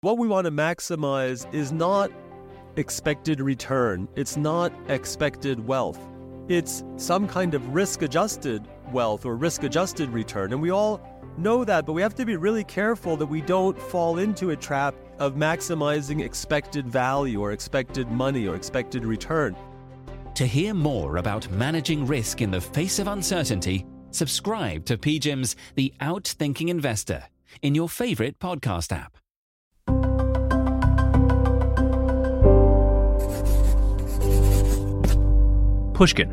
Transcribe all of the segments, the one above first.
What we want to maximize is not expected return, it's not expected wealth. It's some kind of risk adjusted wealth or risk adjusted return. And we all know that, but we have to be really careful that we don't fall into a trap of maximizing expected value or expected money or expected return. To hear more about managing risk in the face of uncertainty, subscribe to PGIM's The Outthinking Investor in your favorite podcast app. Pushkin.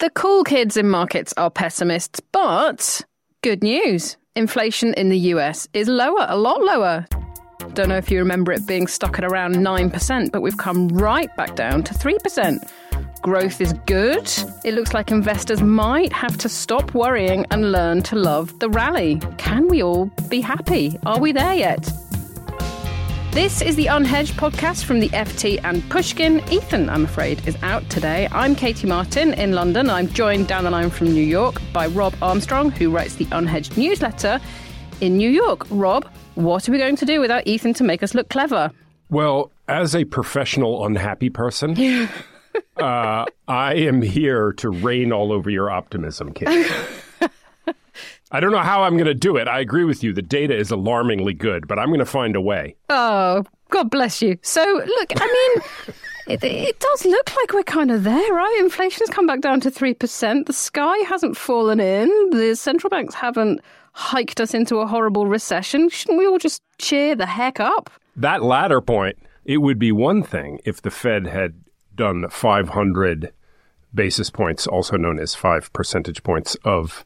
The cool kids in markets are pessimists, but good news. Inflation in the US is lower, a lot lower. Don't know if you remember it being stuck at around 9%, but we've come right back down to 3%. Growth is good. It looks like investors might have to stop worrying and learn to love the rally. Can we all be happy? Are we there yet? This is the Unhedged podcast from the FT and Pushkin. Ethan, I'm afraid, is out today. I'm Katie Martin in London. I'm joined down the line from New York by Rob Armstrong, who writes the Unhedged newsletter in New York. Rob, what are we going to do without Ethan to make us look clever? Well, as a professional unhappy person, uh, I am here to rain all over your optimism, Katie. I don't know how I'm going to do it. I agree with you. The data is alarmingly good, but I'm going to find a way. Oh, God bless you. So, look, I mean, it, it, does look like we're kind of there, right? Inflation's come back down to 3%. The sky hasn't fallen in. The central banks haven't hiked us into a horrible recession. Shouldn't we all just cheer the heck up? That latter point, it would be one thing if the Fed had done 500 basis points, also known as five percentage points of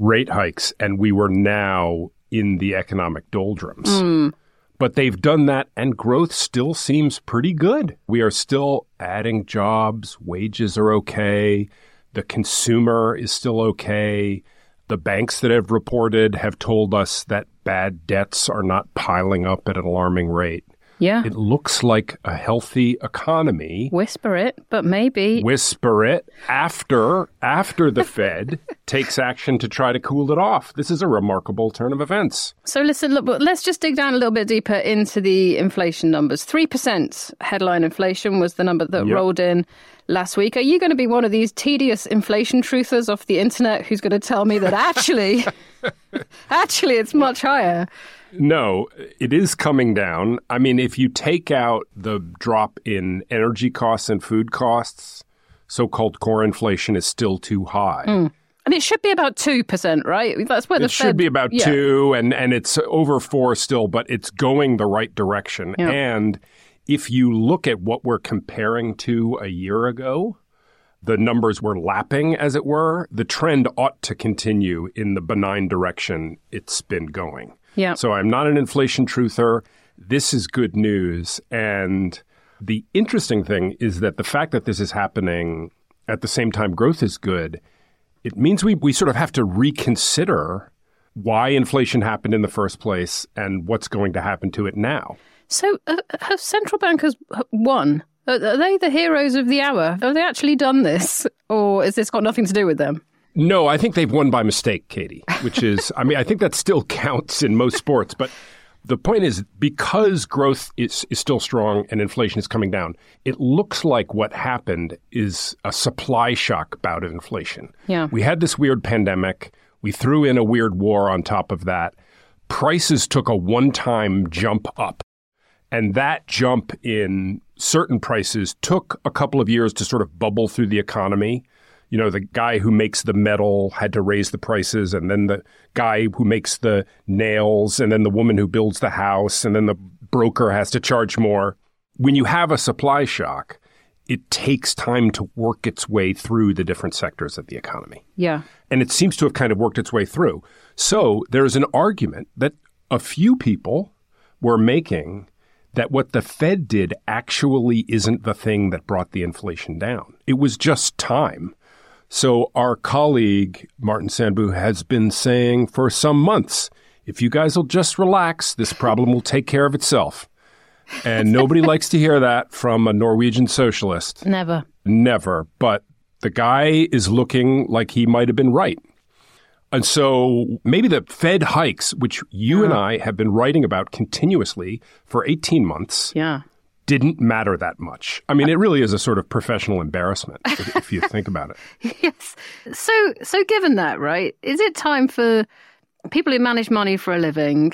rate hikes and we were now in the economic doldrums. Mm. But they've done that and growth still seems pretty good. We are still adding jobs, wages are okay, the consumer is still okay. The banks that have reported have told us that bad debts are not piling up at an alarming rate. Yeah. It looks like a healthy economy. Whisper it, but maybe whisper it after after the Fed takes action to try to cool it off. This is a remarkable turn of events. So listen, look, let's just dig down a little bit deeper into the inflation numbers. 3% headline inflation was the number that Yep. rolled in last week. Are you going to be one of these tedious inflation truthers off the internet who's going to tell me that actually actually it's much higher? No, it is coming down. I mean, if you take out the drop in energy costs and food costs, so-called core inflation is still too high. Hmm. And it should be about 2%, right? That's where the It should be about yeah. two, and, and it's over four still, but it's going the right direction. Yeah. And if you look at what we're comparing to a year ago, the numbers were lapping, as it were. The trend ought to continue in the benign direction it's been going. Yeah. So I'm not an inflation truther. This is good news. And the interesting thing is that the fact that this is happening at the same time growth is good, it means we, we sort of have to reconsider why inflation happened in the first place and what's going to happen to it now. So uh, have central bankers won? Are they the heroes of the hour? Have they actually done this? Or has this got nothing to do with them? No, I think they've won by mistake, Katie, which is, I mean, I think that still counts in most sports. But the point is, because growth is, is still strong and inflation is coming down, it looks like what happened is a supply shock bout of inflation. Yeah. We had this weird pandemic. We threw in a weird war on top of that. Prices took a one time jump up. And that jump in certain prices took a couple of years to sort of bubble through the economy. You know, the guy who makes the metal had to raise the prices, and then the guy who makes the nails, and then the woman who builds the house, and then the broker has to charge more. When you have a supply shock, it takes time to work its way through the different sectors of the economy. Yeah. And it seems to have kind of worked its way through. So there's an argument that a few people were making that what the Fed did actually isn't the thing that brought the inflation down. It was just time. So our colleague, Martin Sandbu, has been saying for some months, if you guys will just relax, this problem will take care of itself. And nobody likes to hear that from a Norwegian socialist. Never. Never. But the guy is looking like he might have been right. And so maybe the Fed hikes, which you and I have been writing about continuously for 18 months, Yeah. didn't matter that much. I mean, uh, it really is a sort of professional embarrassment if, if you think about it. Yes. So, so given that, right, is it time for people who manage money for a living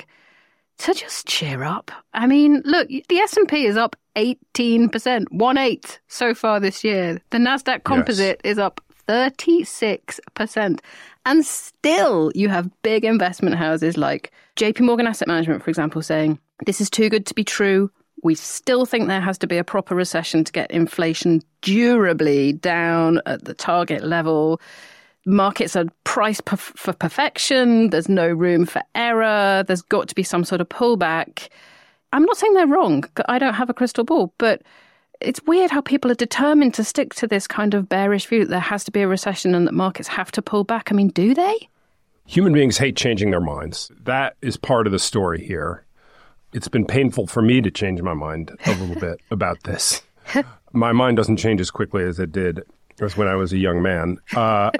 to just cheer up? I mean, look, the S and P is up eighteen percent, one eight so far this year. The Nasdaq Composite is up thirty six percent, and still you have big investment houses like J.P. Morgan Asset Management, for example, saying this is too good to be true. We still think there has to be a proper recession to get inflation durably down at the target level. Markets are priced perf- for perfection. There's no room for error. There's got to be some sort of pullback. I'm not saying they're wrong. I don't have a crystal ball, but it's weird how people are determined to stick to this kind of bearish view that there has to be a recession and that markets have to pull back. I mean, do they? Human beings hate changing their minds. That is part of the story here. It's been painful for me to change my mind a little bit about this. My mind doesn't change as quickly as it did as when I was a young man. Uh,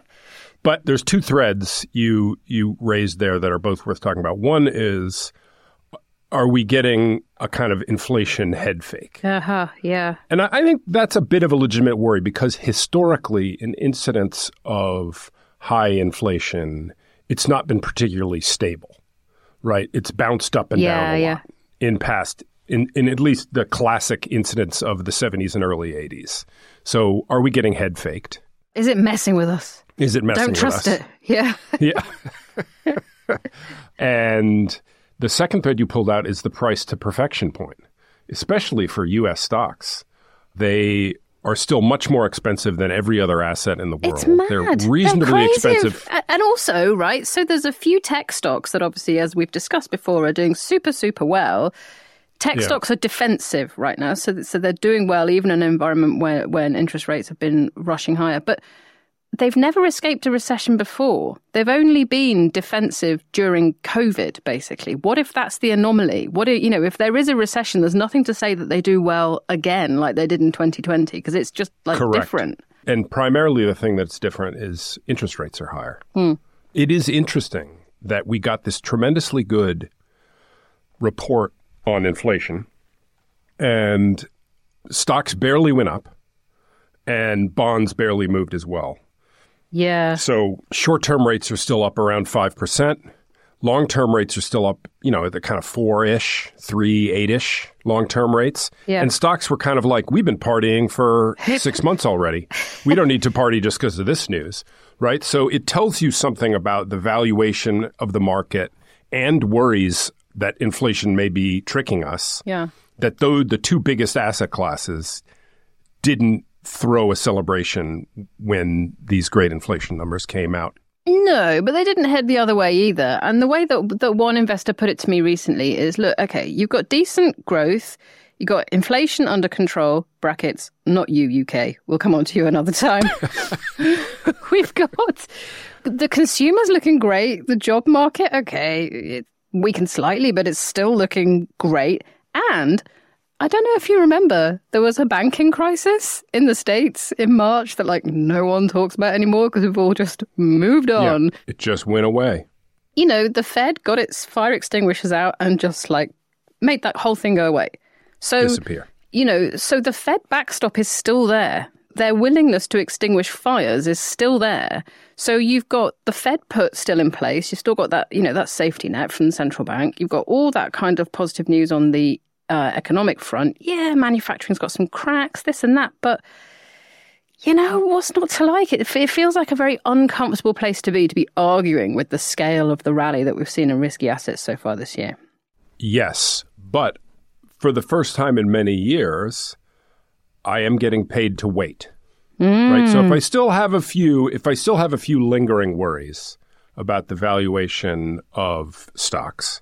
but there's two threads you you raised there that are both worth talking about. One is are we getting a kind of inflation head fake? Uh huh. Yeah. And I, I think that's a bit of a legitimate worry because historically, in incidents of high inflation, it's not been particularly stable, right? It's bounced up and Yeah, down a yeah. lot in past, in, in at least the classic incidents of the 70s and early 80s. So are we getting head faked? Is it messing with us? Is it messing Don't with trust us? it. Yeah. Yeah. and the second thread you pulled out is the price to perfection point, especially for U.S. stocks. They are still much more expensive than every other asset in the world. It's mad. They're reasonably crazy. expensive. And also, right, so there's a few tech stocks that obviously, as we've discussed before, are doing super, super well. Tech Yeah. stocks are defensive right now, so, so they're doing well even in an environment where when interest rates have been rushing higher. But they've never escaped a recession before. They've only been defensive during COVID, basically. What if that's the anomaly? What if, you know, if there is a recession, there's nothing to say that they do well again like they did in 2020 because it's just like Correct. different. And primarily the thing that's different is interest rates are higher. Hmm. It is interesting that we got this tremendously good report on inflation and stocks barely went up and bonds barely moved as well. Yeah. So short term rates are still up around 5%. Long term rates are still up, you know, at the kind of four ish, three, eight ish long term rates. Yeah. And stocks were kind of like, we've been partying for six months already. We don't need to party just because of this news, right? So it tells you something about the valuation of the market and worries that inflation may be tricking us. Yeah. That though the two biggest asset classes didn't throw a celebration when these great inflation numbers came out. No, but they didn't head the other way either. And the way that that one investor put it to me recently is, look, okay, you've got decent growth, you've got inflation under control. Brackets, not you, UK. We'll come on to you another time. We've got the consumers looking great. The job market, okay, it weakened slightly, but it's still looking great. And I don't know if you remember, there was a banking crisis in the States in March that like no one talks about anymore because we've all just moved on. Yeah, it just went away. You know, the Fed got its fire extinguishers out and just like made that whole thing go away. So, Disappear. you know, so the Fed backstop is still there. Their willingness to extinguish fires is still there. So you've got the Fed put still in place. You've still got that, you know, that safety net from the central bank. You've got all that kind of positive news on the uh, economic front. Yeah, manufacturing's got some cracks, this and that, but you know what's not to like? It, it feels like a very uncomfortable place to be to be arguing with the scale of the rally that we've seen in risky assets so far this year. Yes, but for the first time in many years, I am getting paid to wait. Right. So if I still have a few, if I still have a few lingering worries about the valuation of stocks,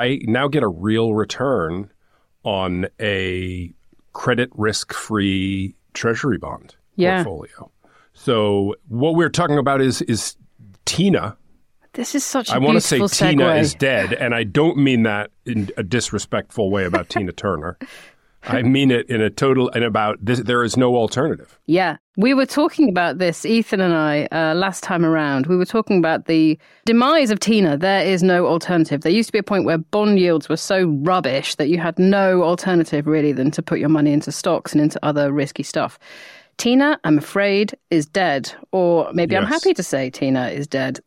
I now get a real return on a credit risk free treasury bond Yeah. portfolio. So what we're talking about is is Tina. This is such a I want to say beautiful Tina is dead, and I don't mean that in a disrespectful way about Tina Turner. I mean it in a total and about this. There is no alternative. Yeah. We were talking about this, Ethan and I, uh, last time around. We were talking about the demise of Tina. There is no alternative. There used to be a point where bond yields were so rubbish that you had no alternative really than to put your money into stocks and into other risky stuff. Tina, I'm afraid, is dead. Or maybe I'm happy to say Tina is dead.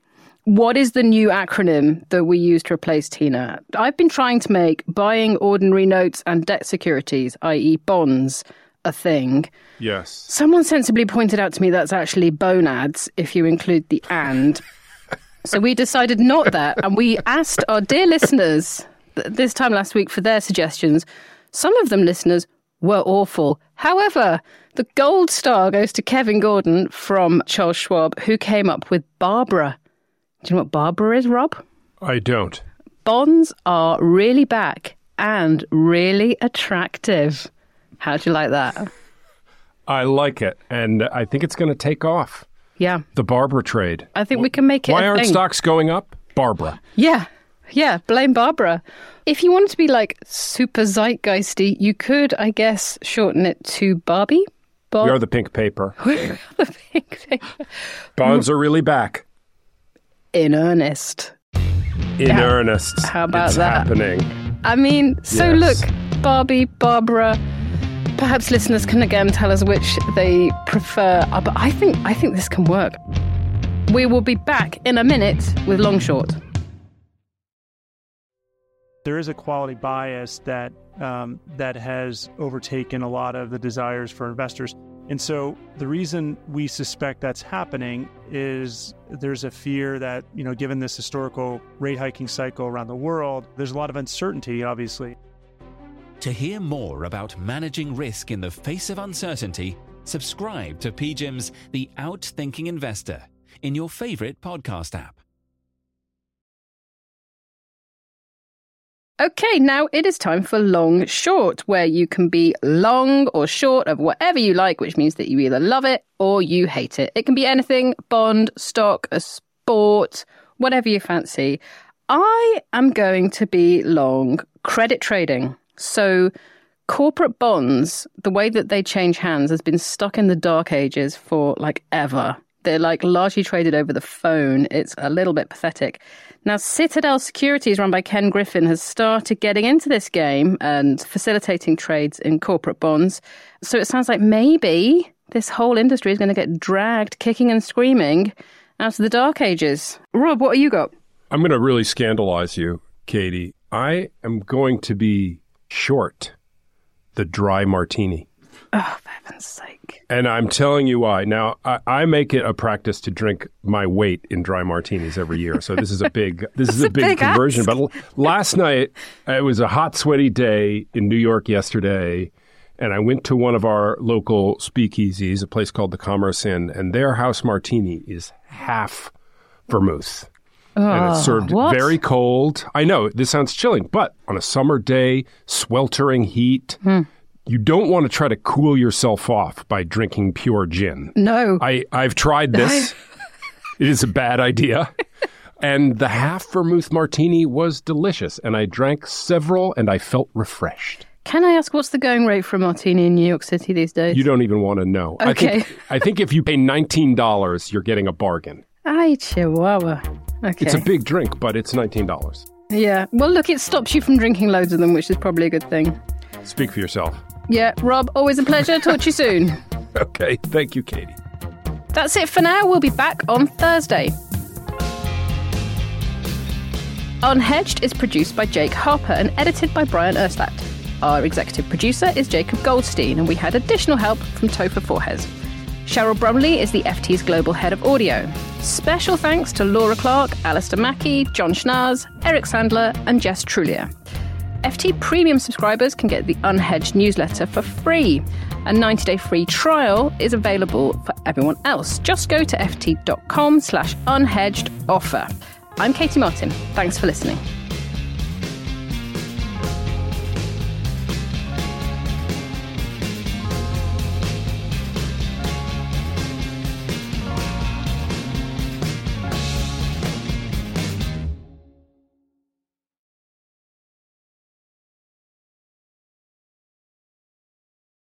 What is the new acronym that we use to replace Tina? I've been trying to make buying ordinary notes and debt securities, i.e., bonds, a thing. Yes. Someone sensibly pointed out to me that's actually bonads if you include the and. so we decided not that, and we asked our dear listeners this time last week for their suggestions. Some of them listeners were awful. However, the gold star goes to Kevin Gordon from Charles Schwab, who came up with Barbara. Do you know what Barbara is, Rob? I don't. Bonds are really back and really attractive. How do you like that? I like it, and I think it's going to take off. Yeah, The Barbara trade. I think we can make it. Why aren't thing. stocks going up? Barbara. Yeah. Yeah, blame Barbara. If you wanted to be like super zeitgeisty, you could, I guess, shorten it to Barbie. Bob- We are the pink paper. the pink thing. Bonds are really back. In earnest. In Yeah. earnest. How about it's that? happening. I mean, so Yes. look, Barbie, Barbara. Perhaps listeners can again tell us which they prefer. Uh, But I think I think this can work. We will be back in a minute with Long Short. there is a quality bias that um, that has overtaken a lot of the desires for investors. And so the reason we suspect that's happening is there's a fear that, you know, given this historical rate hiking cycle around the world, there's a lot of uncertainty, obviously. To hear more about managing risk in the face of uncertainty, subscribe to PGIM's The Outthinking Investor in your favorite podcast app. Okay, now it is time for long short, where you can be long or short of whatever you like, which means that you either love it or you hate it. It can be anything bond, stock, a sport, whatever you fancy. I am going to be long credit trading. So, corporate bonds, the way that they change hands has been stuck in the dark ages for like ever. They're like largely traded over the phone. It's a little bit pathetic. Now, Citadel Securities, run by Ken Griffin, has started getting into this game and facilitating trades in corporate bonds. So it sounds like maybe this whole industry is going to get dragged kicking and screaming out of the dark ages. Rob, what have you got? I'm going to really scandalize you, Katie. I am going to be short the dry martini. Oh, for heaven's sake. And I'm telling you why. Now, I, I make it a practice to drink my weight in dry martinis every year. So this is a big this is a a big, big conversion. ask. But l- last night it was a hot, sweaty day in New York yesterday, and I went to one of our local speakeasies, a place called the Commerce Inn, and their house martini is half vermouth. and it's served what? very cold. I know this sounds chilling, but on a summer day, sweltering heat, Hmm. You don't want to try to cool yourself off by drinking pure gin. No. I, I've tried this. it is a bad idea. And the half vermouth martini was delicious, and I drank several, and I felt refreshed. Can I ask what's the going rate for a martini in New York City these days? You don't even want to know. I Okay. think I think if you pay nineteen dollars, you're getting a bargain. Ay, Chihuahua. Okay. It's a big drink, but it's nineteen dollars. yeah. Well, look, it stops you from drinking loads of them, which is probably a good thing. Speak for yourself. Yeah, Rob, always a pleasure. Talk to you soon. Okay, thank you, Katie. That's it for now. We'll be back on Thursday. Unhedged is produced by Jake Harper and edited by Brian Erstadt. Our executive producer is Jacob Goldstein, and we had additional help from Topher Forhecz. Cheryl Brumley is the FT's global head of audio. Special thanks to Laura Clark, Alistair Mackey, John Schnaz, Eric Sandler, and Jess Trulier. FT Premium subscribers can get the Unhedged newsletter for free. A 90-day free trial is available for everyone else. Just go to ft.com slash unhedged offer. I'm Katie Martin. Thanks for listening.